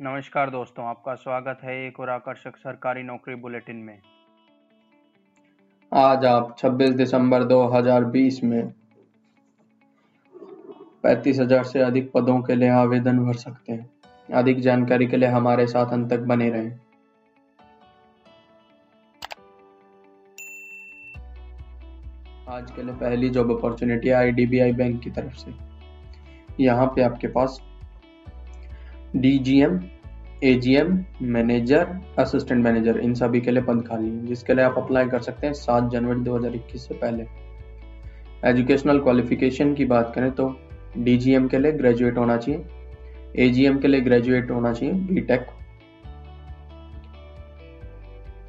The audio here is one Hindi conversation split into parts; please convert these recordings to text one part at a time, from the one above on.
नमस्कार दोस्तों आपका स्वागत है एक और आकर्षक सरकारी नौकरी बुलेटिन में। आज आप 26 दिसंबर 2020 में 35,000 से अधिक पदों के लिए आवेदन भर सकते हैं। अधिक जानकारी के लिए हमारे साथ अंत तक बने रहें। आज के लिए पहली जॉब अपॉर्चुनिटी आईडीबीआई बैंक की तरफ़ से। यहाँ पे आपके पास DGM, AGM, manager, assistant manager, इन सभी के लिए पद खाली है, जिसके लिए आप अप्लाई कर सकते हैं सात जनवरी 2021 से पहले। एजुकेशनल क्वालिफिकेशन की बात करें तो डीजीएम के लिए ग्रेजुएट होना चाहिए, एजीएम के लिए ग्रेजुएट होना चाहिए, बीटेक।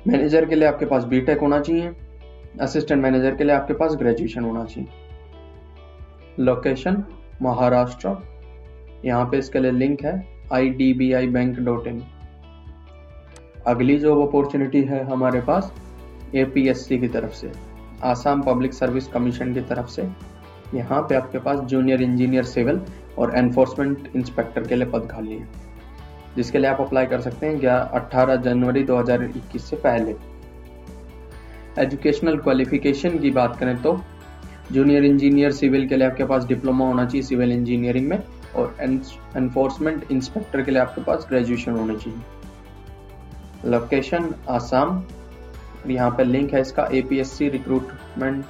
मैनेजर के लिए आपके पास बीटेक होना चाहिए, असिस्टेंट मैनेजर के लिए आपके पास ग्रेजुएशन होना चाहिए। लोकेशन, महाराष्ट्र, यहाँ पे इसके लिए लिंक है। आई अगली जॉब अपॉर्चुनिटी है हमारे पास ए पी एस सी की तरफ़ से, आसाम पब्लिक सर्विस कमीशन की तरफ़ से। यहाँ पे आपके पास जूनियर इंजीनियर सिविल और एनफोर्समेंट इंस्पेक्टर के लिए पद खाली है, जिसके लिए आप अप्लाई कर सकते हैं क्या 18 जनवरी 2021 से पहले। एजुकेशनल क्वालिफिकेशन की बात करें तो जूनियर इंजीनियर सिविल के लिए आपके पास डिप्लोमा होना चाहिए सिविल इंजीनियरिंग में। और एनफोर्समेंट इंस्पेक्टर के लिए आपके पास ग्रेजुएशन होनी चाहिए। लोकेशन आसाम यहाँ पे लिंक है इसका एपीएससी रिक्रूटमेंट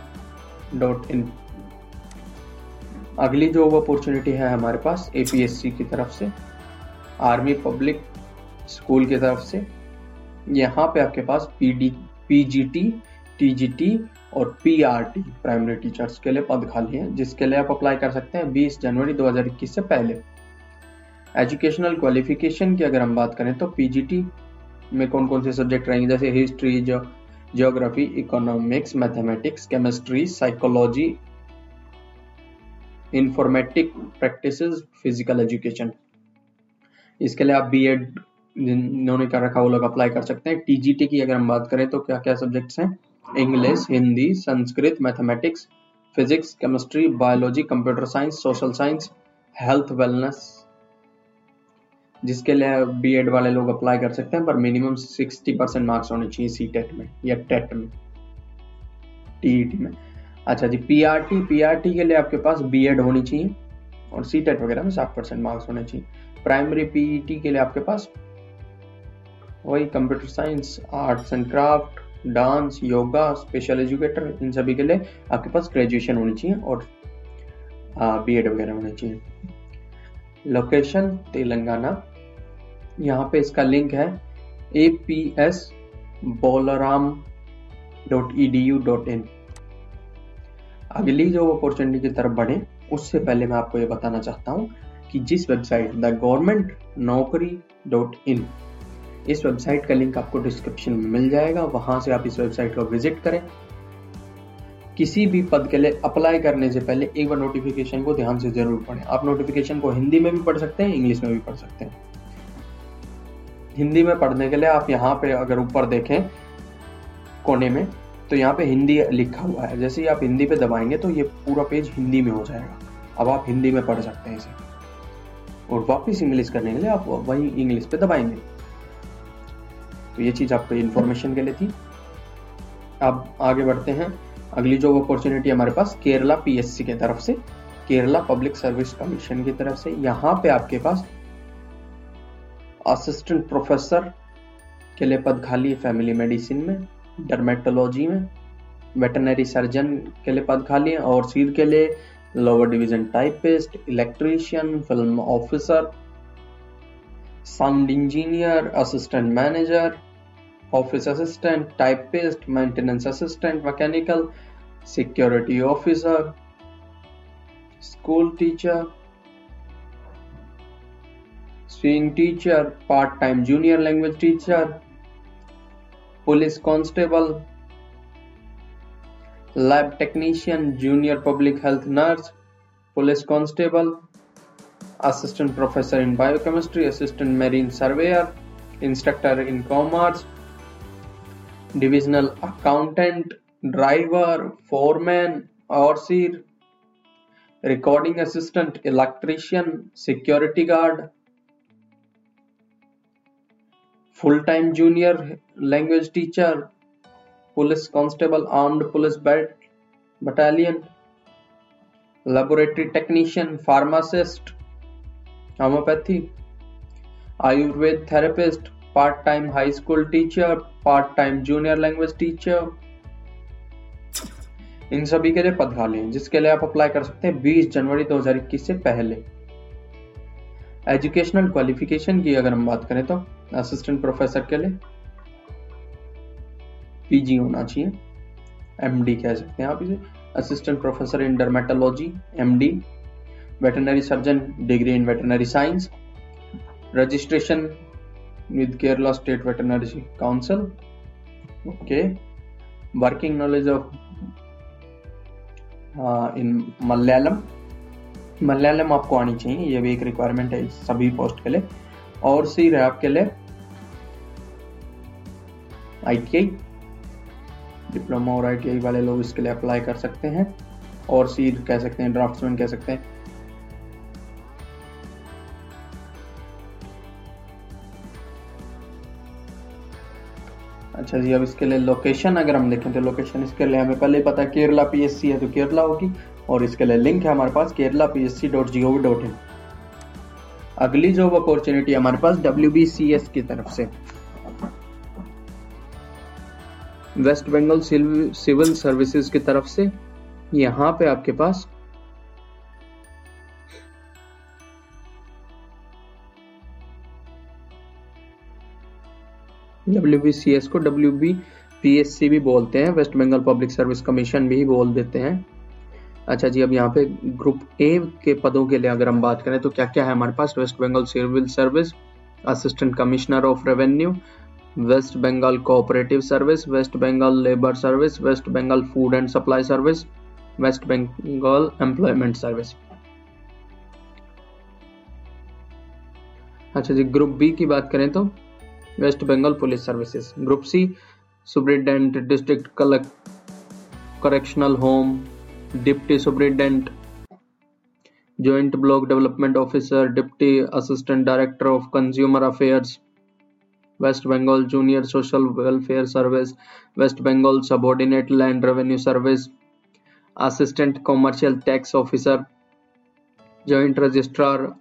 डॉट इन अगली जो अपॉर्चुनिटी है हमारे पास एपीएससी की तरफ़ से। आर्मी पब्लिक स्कूल की तरफ़ से। यहाँ पे आपके पास पीडी पीजीटी टीजीटी और पीआरटी प्राइमरी टीचर्स के लिए पद खाली हैं, जिसके लिए आप अप्लाई कर सकते हैं 20 जनवरी 2021 से पहले। एजुकेशनल क्वालिफिकेशन की अगर हम बात करें तो पीजीटी में कौन कौन से सब्जेक्ट रहेंगे? जैसे history geography economics mathematics chemistry psychology informatic practice physical education इसके लिए आप बी एड जिन्होंने कर रखा वो लोग अप्लाई कर सकते हैं। टीजीटी की अगर हम बात करें तो क्या क्या सब्जेक्ट्स हैं? English Hindi Sanskrit mathematics physics chemistry biology computer science social science health wellness जिसके लिए बी एड वाले लोग अप्लाई कर सकते हैं, पर मिनिमम सिक्सटी परसेंट मार्क्स होने चाहिए सी टेट में या टेट में। टीईटी में। अच्छा जी पीआरटी पीआरटी के लिए आपके पास बी एड होनी चाहिए और सी टेट वगैरह में साठ परसेंट मार्क्स होने चाहिए। प्राइमरी पीईटी के लिए आपके पास वही computer science arts and craft dance yoga special educator इन सभी के लिए आपके पास ग्रेजुएशन होनी चाहिए और बी एड वगैरह होनी चाहिए। लोकेशन तेलंगाना। यहाँ पे इसका लिंक है A P S Bolaram dot E D U dot in अगली जो अपॉर्चुनिटी की तरफ़ बढ़े, उससे पहले मैं आपको ये बताना चाहता हूँ कि जिस website the government Naukri dot in इस वेबसाइट का लिंक आपको डिस्क्रिप्शन में मिल जाएगा। वहाँ से आप इस वेबसाइट को विज़िट करें। किसी भी पद के लिए अप्लाई करने से पहले एक बार नोटिफिकेशन को ध्यान से ज़रूर पढ़ें। आप नोटिफिकेशन को हिंदी में भी पढ़ सकते हैं, इंग्लिश में भी पढ़ सकते हैं। हिंदी में पढ़ने के लिए आप यहाँ पे अगर ऊपर देखें कोने में तो यहाँ पे हिंदी लिखा हुआ है। जैसे ही आप हिंदी पे दबाएँगे तो ये पूरा पेज हिंदी में हो जाएगा। अब आप हिंदी में पढ़ सकते हैं इसे। और वापस इंग्लिश करने के लिए आप वही इंग्लिश पे दबाएँगे। तो ये चीज़ आपको इन्फॉर्मेशन के लिए थी। अब आगे बढ़ते हैं। अगली जो अपॉर्चुनिटी हमारे पास केरला पीएससी की तरफ़ से, केरला पब्लिक सर्विस कमीशन की तरफ़ से। यहाँ पे आपके पास असिस्टेंट प्रोफेसर के लिए पद खाली है फैमिली मेडिसिन में डर्मेटोलॉजी में वेटनरी सर्जन के लिए पद खाली है और सीर के लिए lower division typist electrician film officer sound engineer assistant manager office assistant, typist, maintenance assistant, mechanical, security officer, school teacher, swing teacher, part-time junior language teacher, police constable, lab technician, junior public health nurse, police constable, assistant professor in biochemistry, assistant marine surveyor, instructor in commerce, divisional accountant driver foreman और सिर recording assistant electrician security guard full time junior language teacher police constable armed police bat battalion laboratory technician pharmacist homeopathy Ayurveda therapist high school teacher part time junior language teacher इन सभी के लिए पद खाली हैं जिसके लिए आप अप्लाई कर सकते हैं 20 जनवरी 2021 से पहले। एजुकेशनल क्वालिफिकेशन की अगर हम बात करें तो असिस्टेंट प्रोफेसर के लिए पीजी होना चाहिए। एमडी कह सकते हैं आप इसे। Assistant professor in dermatology MD veterinary surgeon degree in veterinary science registration with Kerala state veterinary council okay working knowledge of in Malayalam Malayalam आपको आनी चाहिए, ये भी एक रिक्वायरमेंट है सभी पोस्ट के लिए. और सी रैप आपके लिए आई डिप्लोमा और आई वाले लोग इसके लिए अप्लाई कर सकते हैं. और सी कह सकते हैं ड्राफ्ट्समैन कह सकते हैं. अच्छा जी, अब इसके लिए लोकेशन अगर हम देखें तो लोकेशन इसके लिए हमें पहले पता है केरला पीएससी है तो केरला होगी, और इसके लिए लिंक है हमारे पास Kerala P S C dot G O V dot in अगली जॉब अपॉर्चुनिटी हमारे पास डब्ल्यू बी सी एस की तरफ़ से। वेस्ट बंगाल सिविल सर्विसेज़ की तरफ़ से। यहाँ पे आपके पास डब्ल्यू बी सी एस को W B P S C भी बोलते हैं West Bengal public service commission भी बोल देते हैं। अच्छा जी, अब यहाँ पे ग्रुप ए के पदों के लिए अगर हम बात करें तो क्या क्या है हमारे पास? West Bengal civil service assistant commissioner of revenue west Bengal cooperative service west Bengal labour service west Bengal food and supply service west Bengal employment service अच्छा जी ग्रुप बी की बात करें तो West Bengal Police Services. Group C, Superintendent District Correctional Home, Deputy Superintendent, Joint Block Development Officer, Deputy Assistant Director of Consumer Affairs, West Bengal Junior Social Welfare Service, West Bengal Subordinate Land Revenue Service, Assistant Commercial Tax Officer, Joint Registrar,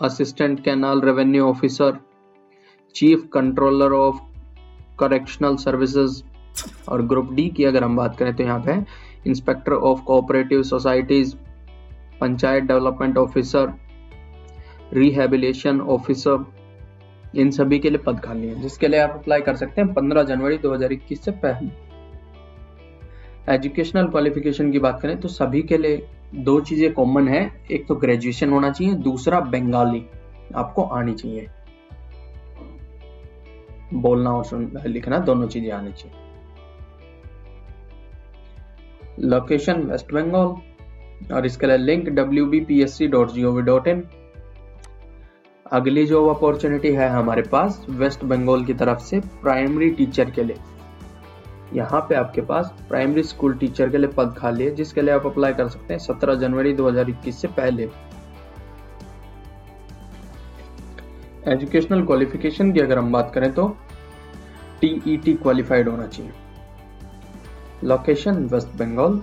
Assistant Canal Revenue Officer, chief controller of correctional services और ग्रुप डी की अगर हम बात करें तो यहाँ पे inspector of cooperative societies, panchayat development officer rehabilitation officer, इन सभी के लिए पद खाली है, जिसके लिए आप अप्लाई कर सकते हैं 15 जनवरी 2021 से पहले। एजुकेशनल क्वालिफिकेशन की बात करें तो सभी के लिए दो चीज़ें कॉमन है, एक तो ग्रेजुएशन होना चाहिए, दूसरा बंगाली, आपको आनी चाहिए। बोलना और लिखना दोनों चीज़ें आनी चाहिए। लोकेशन वेस्ट बंगाल और इसके लिए link W B P S C dot G O V dot in अगली जॉब अपॉर्चुनिटी है हमारे पास वेस्ट बंगाल की तरफ़ से प्राइमरी टीचर के लिए। यहाँ पे आपके पास प्राइमरी स्कूल टीचर के लिए पद खाली है, जिसके लिए आप अप्लाई कर सकते हैं 17 जनवरी 2021 से पहले। एजुकेशनल क्वालिफिकेशन की अगर हम बात करें तो टीईटी क्वालिफाइड e होना चाहिए। लोकेशन वेस्ट बंगाल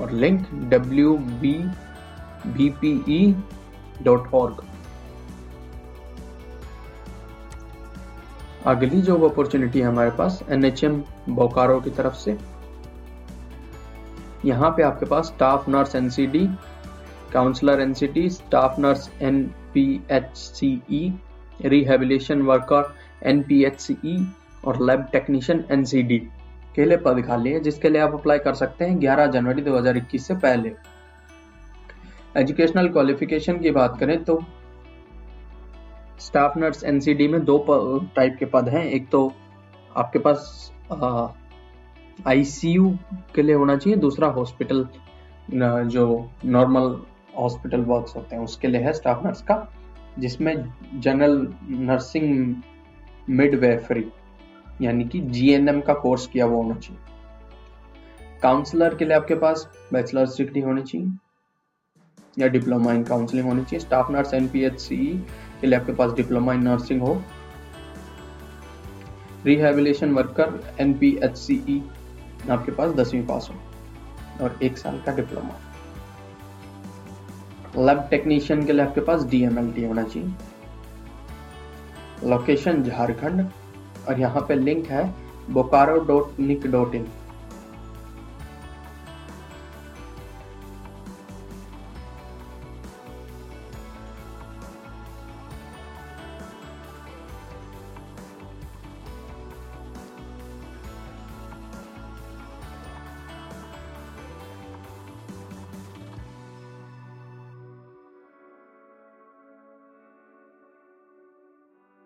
और link W B B P E dot org अगली जॉब अपॉर्चुनिटी है हमारे पास एनएचएम बोकारो की तरफ़ से। यहाँ पे आपके पास staff nurse NCD counsellor NCT staff nurse N P H C E rehabilitation worker N और लैब टेक्नीशियन एनसीडी के लिए पद खाली है, जिसके लिए आप अप्लाई कर सकते हैं 11 जनवरी 2021 से पहले। एजुकेशनल क्वालिफिकेशन की बात करें तो स्टाफ नर्स एनसीडी में दो टाइप के पद हैं। एक तो आपके पास आईसीयू के लिए होना चाहिए, दूसरा हॉस्पिटल जो नॉर्मल हॉस्पिटल वर्क्स होते हैं, उसके लिए है स्टाफ नर्स का। जिसमें जनरल नर्सिंग मिडवेफरी यानी कि जीएनएम का कोर्स किया हुआ होना चाहिए। काउंसलर के लिए आपके पास बैचलर्स डिग्री होनी चाहिए, या डिप्लोमा इन काउंसलिंग होनी चाहिए। स्टाफ नर्स एनपीएचसी के लिए आपके पास डिप्लोमा इन नर्सिंग हो। रिहेबिलेशन वर्कर एन आपके पास दसवीं पास हो, और एक साल का डिप्लोमा लैब टेक्नीशियन के लिए आपके पास डीएमएलटी होना चाहिए। लोकेशन झारखंड, और यहाँ पे लिंक है, Bokaro dot nic dot in